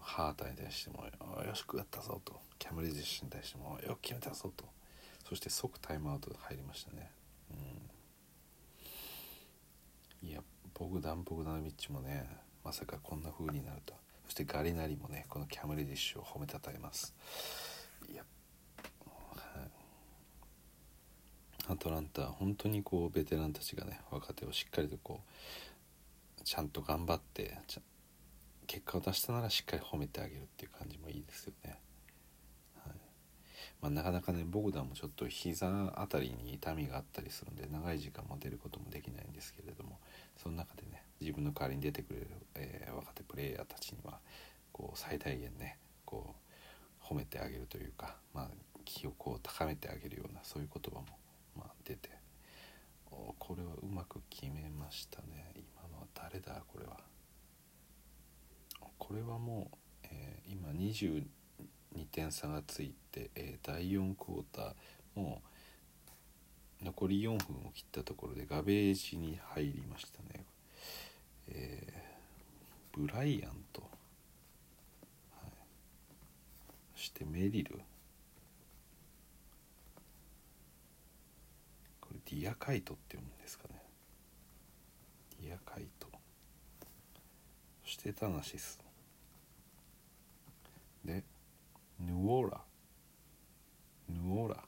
ハーターに対しても「よしくやったぞ」と。キャムレジッシュに対しても「よく決めたぞ」と。そして即タイムアウト入りましたね。うん。いやボグダン・ボグダノビッチもねまさかこんな風になるとそしてガリナリもねこのキャムレディッシュを褒めたたえます。いやはいアトランタ本当にこうベテランたちがね若手をしっかりとこうちゃんと頑張って結果を出したならしっかり褒めてあげるっていう感じもいいですよね。はいまあ、なかなかねボグダンもちょっと膝あたりに痛みがあったりするんで長い時間も出ることもできないんですけれどもその中でね自分の代わりに出てくれる、えー若手プレイヤーたちにはこう最大限ねこう褒めてあげるというか、まあ、気を高めてあげるようなそういう言葉も、出て。おこれはうまく決めましたね。今のは誰だこれは。これはもう、えー今22点差がついて、えー第4クォーターもう残り4分を切ったところでガベージに入りましたね、えーブライアント、はい、そしてメリル。これディアカイトって読むんですかね。ディアカイト。そしてタナシス。でヌオーラ。ヌオーラ。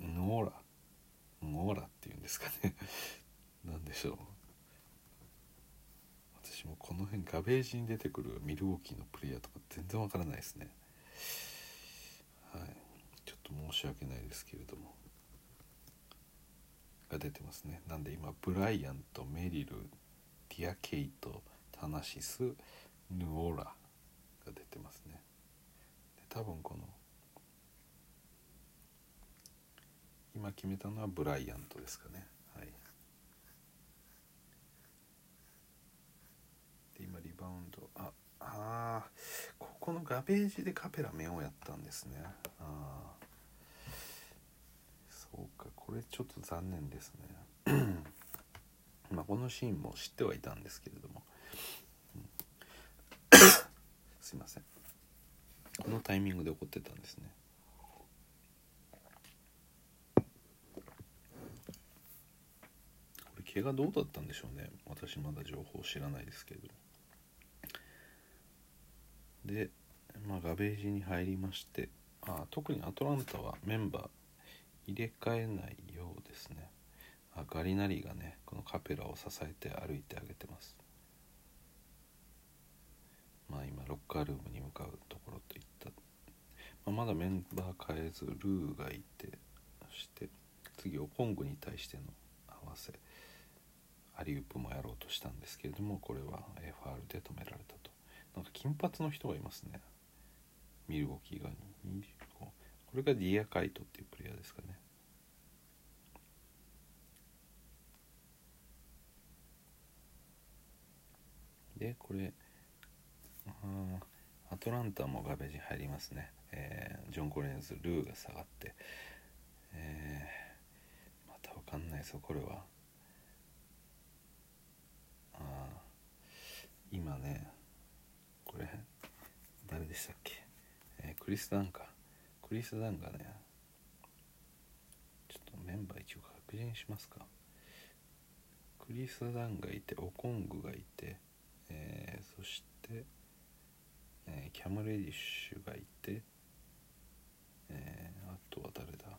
ヌオーラ。ヌオーラっていうんですかね。なんでしょう。私もこの辺ガベージに出てくるミルウォーキーのプレイヤーとか全然わからないですね。はい。ちょっと申し訳ないですけれども。が出てますね。なんで今ブライアントメリルディアケイトタナシスヌオーラが出てますね。多分この今決めたのはブライアントですかね。はい。で今リバウンド。ああーここのガベージでカペラ目をやったんですね。ああそうかこれちょっと残念ですね。まあこのシーンも知ってはいたんですけれども、すいません。このタイミングで起こってたんですね。これ怪我どうだったんでしょうね。私まだ情報知らないですけれども。でまあ、ガベージに入りましてあ特にアトランタはメンバー入れ替えないようですね。あガリナリがねこのカペラを支えて歩いてあげてます。まあ今ロッカールームに向かうところといった、まあ、まだメンバー変えずルーがいてそして次オコングに対しての合わせアリウープもやろうとしたんですけれどもこれはファールで止められたと。なんか金髪の人がいますね。ミルウォーキー側にこれがディアカイトっていうプレイヤーですかね。でこれアトランタもガベージ入りますね、えー、ジョン・コレンズルーが下がって、えー、また分かんないですよこれは。今ねこれ誰でしたっけ、えー、クリス・ダンかクリス・ダンがね。ちょっとメンバー一応確認しますか。クリス・ダンがいてオコングがいて、えー、そしてえー、キャム・レディッシュがいて、えー、あとは誰だ。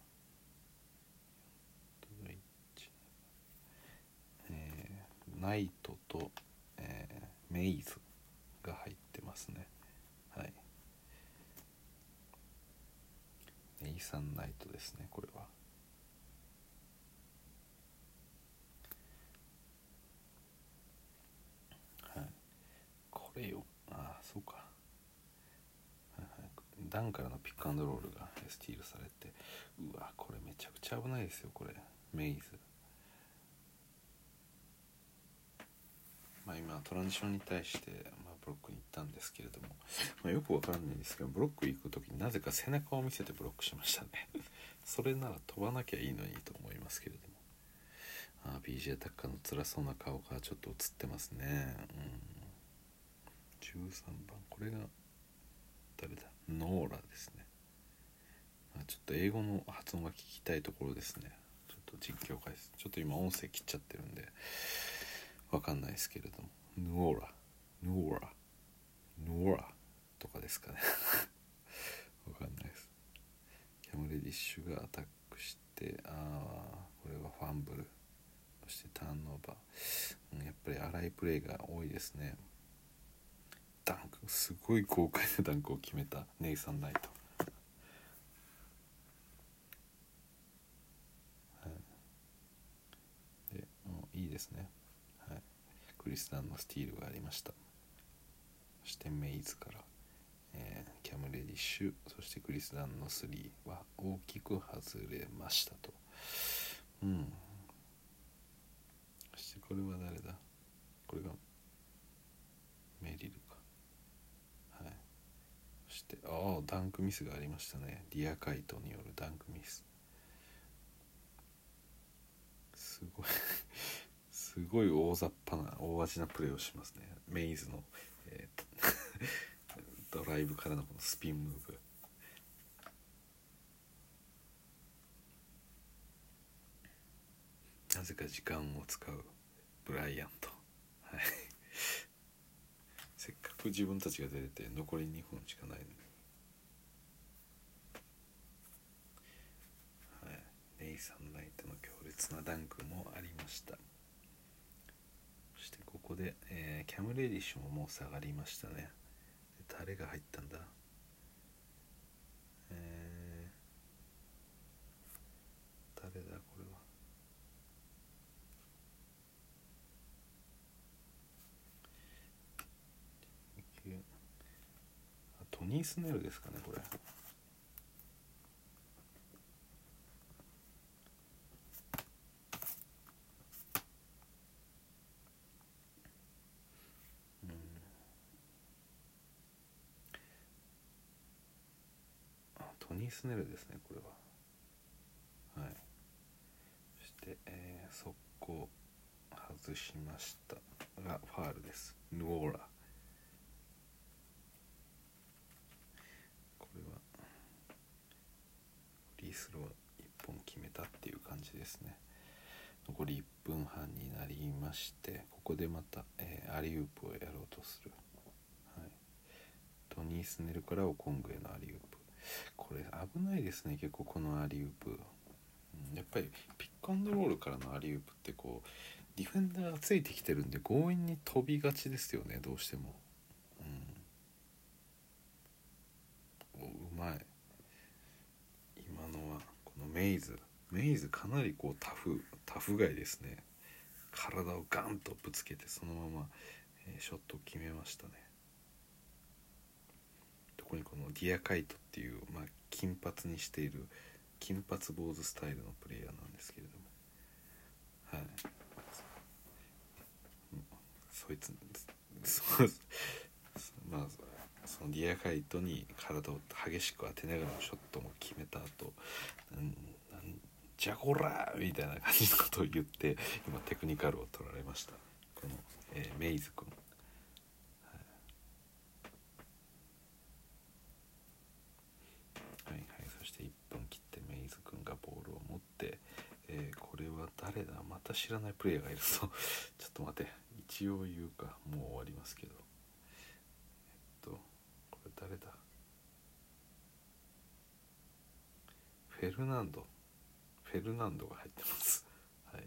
え、ナイトと、えー、メイズが入ってますねはいネイサン・ナイトですねこれは。はい。これよ。ああそうか。ダンからのピックアンドロールがスティールされて。うわこれめちゃくちゃ危ないですよこれ。メイズ。まあ今トランジションに対して、ブロックに行ったんですけれども、まあ、よくわからないんですけどブロック行く時になぜか背中を見せてブロックしましたね。それなら飛ばなきゃいいのにと思いますけれども。あ BJ タッカーの辛そうな顔がちょっと映ってますね。うん。13番これが誰だ？ノーラですね。まちょっと英語の発音が聞きたいところですね。ちょっと実況解説。ちょっと今音声切っちゃってるんでわかんないですけれども。ノーラ。ノーラノーラとかですかね。わかんないです。キャムレディッシュがアタックしてああこれはファンブルそしてターンオーバー、うん、やっぱり荒いプレーが多いですね。ダンクすごい豪快なダンクを決めたネイサン・ナイト、い、いいですね、はい、クリスタンのスティールがありました。そしてメイズから、えー、キャム・レディッシュそしてクリス・ダンのスリーは大きく外れましたと。うん。そしてこれは誰だ？これがメリルか。はい。そしてああダンクミスがありましたね。ディアカイトによるダンクミス。すごい。すごい大雑把な大味なプレーをしますね。メイズの、ドライブからのこのスピンムーブ。なぜか時間を使うブライアント。はい。せっかく自分たちが出れて残り2分しかないのに。はい。ネイサン・ライトの強烈なダンクもありました。そしてここで、えー、キャム・レディッシュももう下がりましたね。誰が入ったんだ？えー、誰だこれは？トニー・スネルですかねこれトニー・スネルですねこれは。はい。そして、えー、速攻外しました。がファールです。ヌオーラ。これはフリースロー1本決めたっていう感じですね。残り1分半になりましてここでまた、えー、アリウープをやろうとする、はい、トニースネルからオコングへのアリウープ。これ危ないですね結構このアリウープ、ん、やっぱりピックアンドロールからのアリウープってこうディフェンダーがついてきてるんで強引に飛びがちですよねどうしても、うん、うまい。今のはこのメイズ。メイズかなりこうタフタフガイですね。体をガンとぶつけてそのまま、えショットを決めましたね。特にこのディアカイトっていう、まあ、金髪にしている金髪坊主スタイルのプレイヤーなんですけれども。はい。そいつそまあそのディアカイトに体を激しく当てながらのショットも決めた後なんなんじゃこらみたいな感じのことを言って今テクニカルを取られました。この、えーメイズ君、はい、はいはいそして1分切ってメイズ君がボールを持って、えーこれは誰だ？また知らないプレイヤーがいるぞ。ちょっと待って。一応言うか。もう終わりますけど。えっとこれ誰だ？フェルナンド。フェルナンドが入ってますはい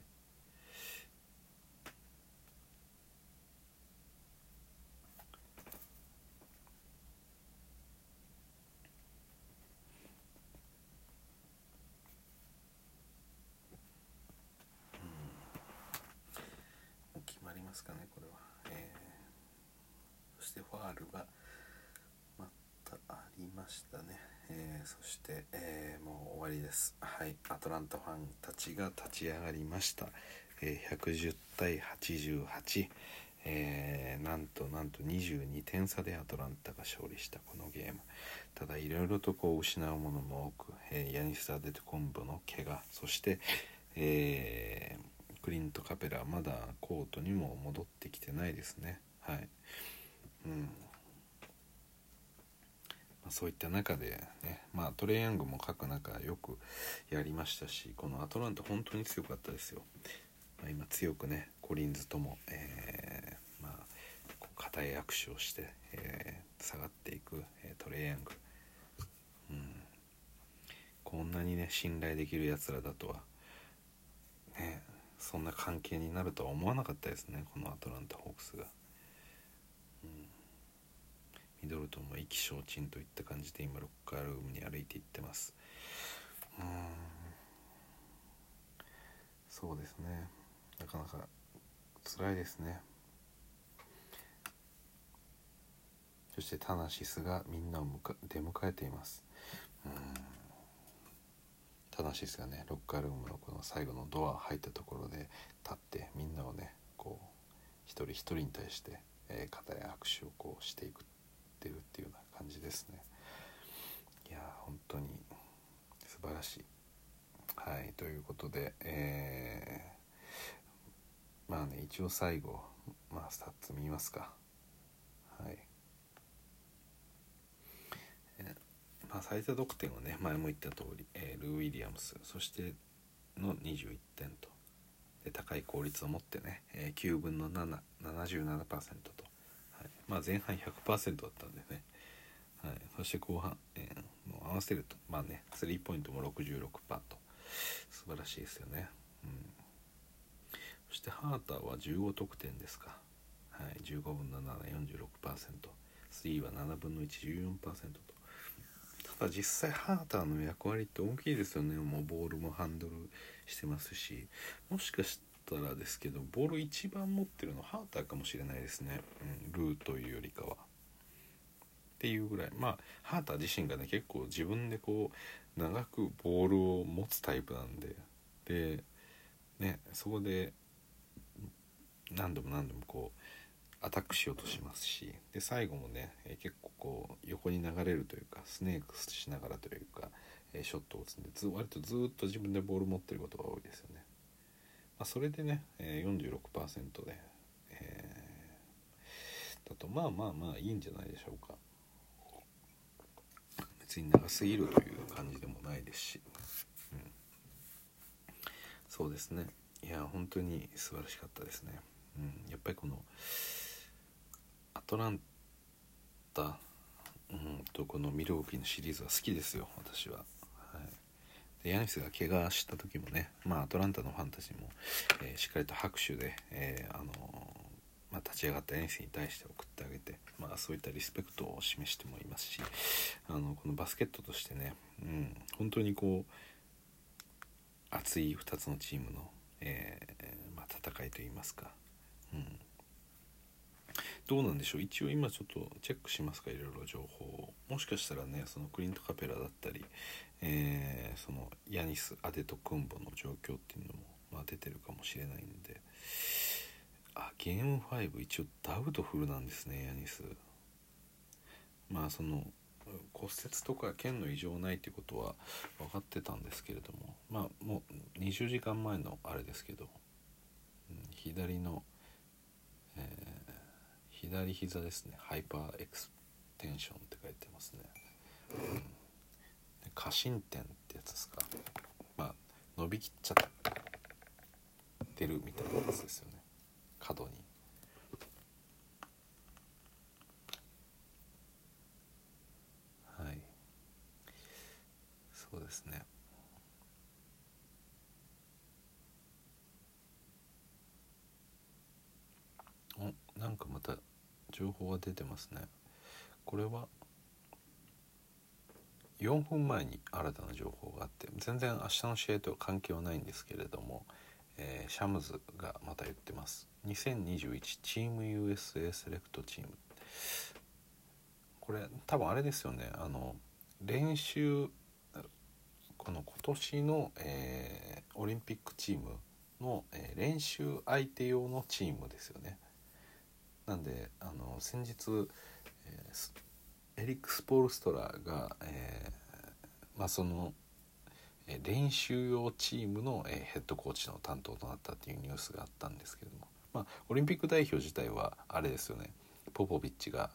もう決まりますかねこれは、えーそしてファーがまたありましたね、えーそして、えーもう終わりです。はい。アトランタファンたちが立ち上がりました、えー110対88えーなんとなんと22点差でアトランタが勝利した。このゲーム。ただいろいろとこう失うものも多く、えーヤニスタ・デトコンボの怪我。そして、えークリント・カペラまだコートにも戻ってきてないですね。はい。うん。まあ、そういった中でね、まあ、トレイヤングも各中よくやりましたしこのアトランタ本当に強かったですよ、まあ、今強くねコリンズとも、えーまあ、固い握手をして、えー下がっていく、えートレイヤング、うん、こんなにね信頼できるやつらだとはねそんな関係になるとは思わなかったですねこのアトランタ・ホークスが。ミドルトンも意気消沈といった感じで今ロッカールームに歩いていってます。うん。そうですね。なかなか辛いですね。そしてタナシスがみんなをむか出迎えています。うん。タナシスがねロッカールームのこの最後のドア入ったところで立ってみんなをねこう一人一人に対して、えー、肩や握手をこうしていくってるっていうような感じですね。いやー本当に素晴らしい。はいということでえーまあね一応最後まあスタッツ見ますか。はい。えーまあ最多得点はね前も言った通り、えールー・ウィリアムスそしての21点と。で高い効率を持ってね、えー9分の777%と、まあ前半100%だったんでね、はい、そして後半、えーもう合わせるとまあねスリーポイントも66%と。素晴らしいですよね、うん、そしてハーターは15得点ですか、はい、15分の746%スリーは7分の114%と。ただ実際ハーターの役割って大きいですよね。もうボールもハンドルしてますし。もしかしてたらですけどボール一番持ってるのハーターかもしれないですね、うん、ルーというよりかは。っていうぐらいまあハーター自身がね結構自分でこう長くボールを持つタイプなんででねそこで何度も何度もこうアタックしようとしますしで最後もね、え結構こう横に流れるというかスネークしながらというか、えショットを打つんでず割とずっと自分でボール持ってることが多いですよね。まあ、それでね、えー、46%で、えーだとまあまあまあいいんじゃないでしょうか。別に長すぎるという感じでもないですし、うん、そうですね。いや本当に素晴らしかったですね、うん、やっぱりこのアトランタ、うん、とこのミルウォーキーのシリーズは好きですよ私は。ヤニスが怪我した時もね、まあ、アトランタのファンたちも、えー、しっかりと拍手で、えー、あのまあ、立ち上がったヤニスに対して送ってあげて、まあ、そういったリスペクトを示してもいますしあのこのバスケットとしてね、うん、本当にこう熱い2つのチームの、えー、まあ、戦いといいますか、うん、どうなんでしょう？一応今ちょっとチェックしますか？いろいろ情報を。もしかしたらねそのクリント・カペラだったり、えー、そのヤニス・アデトクンボの状況っていうのも、まあ、出てるかもしれないんで。あゲーム5一応 doubtful なんですねヤニス。まあその骨折とか腱の異常ないってことは分かってたんですけれども。まあもう20時間前のあれですけど、うん、左の、えー、左膝ですね。 hyperextension って書いてますね、うん、過伸展ってやつですか。まあ伸びきっちゃってるみたいなやつですよね。角に。はい。そうですね。おなんかまた情報が出てますね。これは4分前に新たな情報があって全然明日の試合とは関係はないんですけれども、えー、シャムズがまた言ってます。2021チーム USA セレクトチーム。これ多分あれですよね。あの練習この今年の、えー、オリンピックチームの、えー、練習相手用のチームですよね。なんであの先日、えー、エリック・スポールストラが、えー、まあその練習用チームの、えヘッドコーチの担当となったっていうニュースがあったんですけれどもまあ、オリンピック代表自体はあれですよねポポビッチが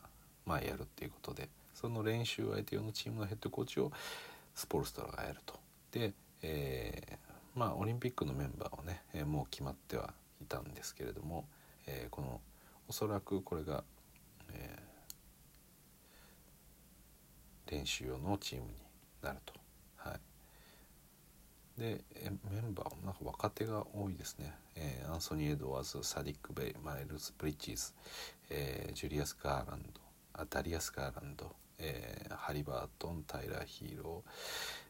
まあやるっていうことでその練習相手用のチームのヘッドコーチをスポルストラがやると。で、えー、まあオリンピックのメンバーをね、え、もう決まってはいたんですけれども、えー、このおそらくこれが、えー、練習用のチームになると。はいでメンバーもなんか若手が多いですね、えー、アンソニー・エドワーズサディック・ベイマイルズ・ブリッジーズ、えー、ダリアス・ガーランドあダリアス・ガーランド、えー、ハリバートンタイラー・ヒーロー、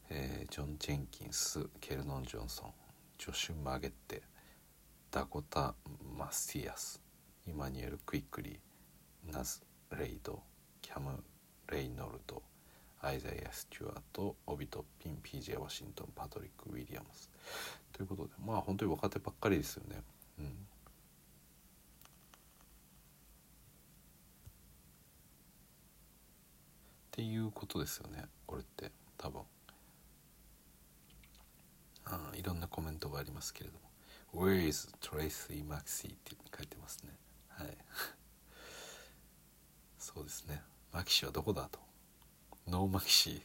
えー、ジョン・ジェンキンスケルドン・ジョンソンジョシュ・マゲッテダコタ・マサイアスイマニュエル・クイックリーナズ・レイドキャム・レイノルドアイザイア・スチュアートオビトッピン PJ ワシントンパトリック・ウィリアムス。ということでまあ本当に若手ばっかりですよね。うん。っていうことですよねこれって。多分。あいろんなコメントがありますけれども「Where is Tracy Maxey?」って書いてますね。はい。そうですね。マキシはどこだと。ノーマキシ。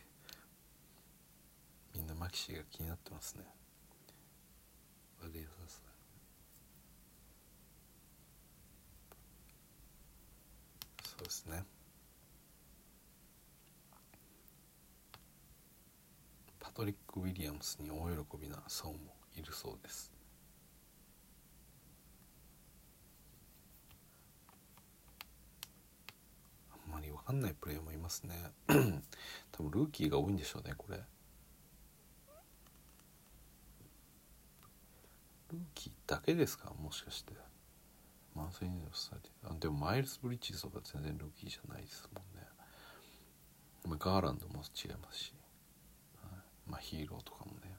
みんなマキシが気になってますね。そうですね。パトリック・ウィリアムスに大喜びな層もいるそうです。かんないプレーもいますね。多分ルーキーが多いんでしょうねこれ。ルーキーだけですか？もしかして。マンスリーのスタディでもマイルス・ブリッジとか全然ルーキーじゃないですもんね。ガーランドも違いますし、はい、まあヒーローとかもね。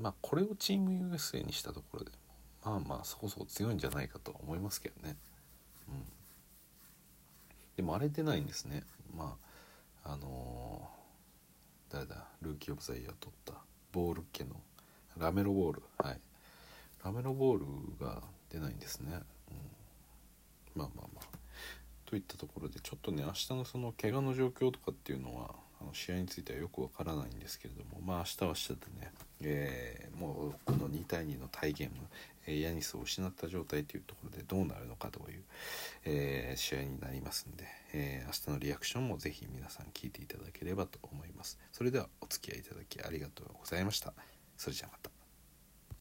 まあこれをチーム USA にしたところで。まあまあそこそこ強いんじゃないかと思いますけどね。うん、でもあれ出ないんですね。まああのー、誰だ？ルーキー・オブ・ザ・イヤー取ったボール系の？ラメロボール。はい。ラメロボールが出ないんですね。うん、まあまあまあ。といったところでちょっとね明日のその怪我の状況とかっていうのはあの試合についてはよくわからないんですけれどもまあ明日は明日でね、えー、もうこの2対2のタイゲーム、えー、ヤニスを失った状態というところでどうなるのかという、えー、試合になりますんで、え明日のリアクションもぜひ皆さん聞いていただければと思います。それではお付き合いいただきありがとうございました。それじゃあまた。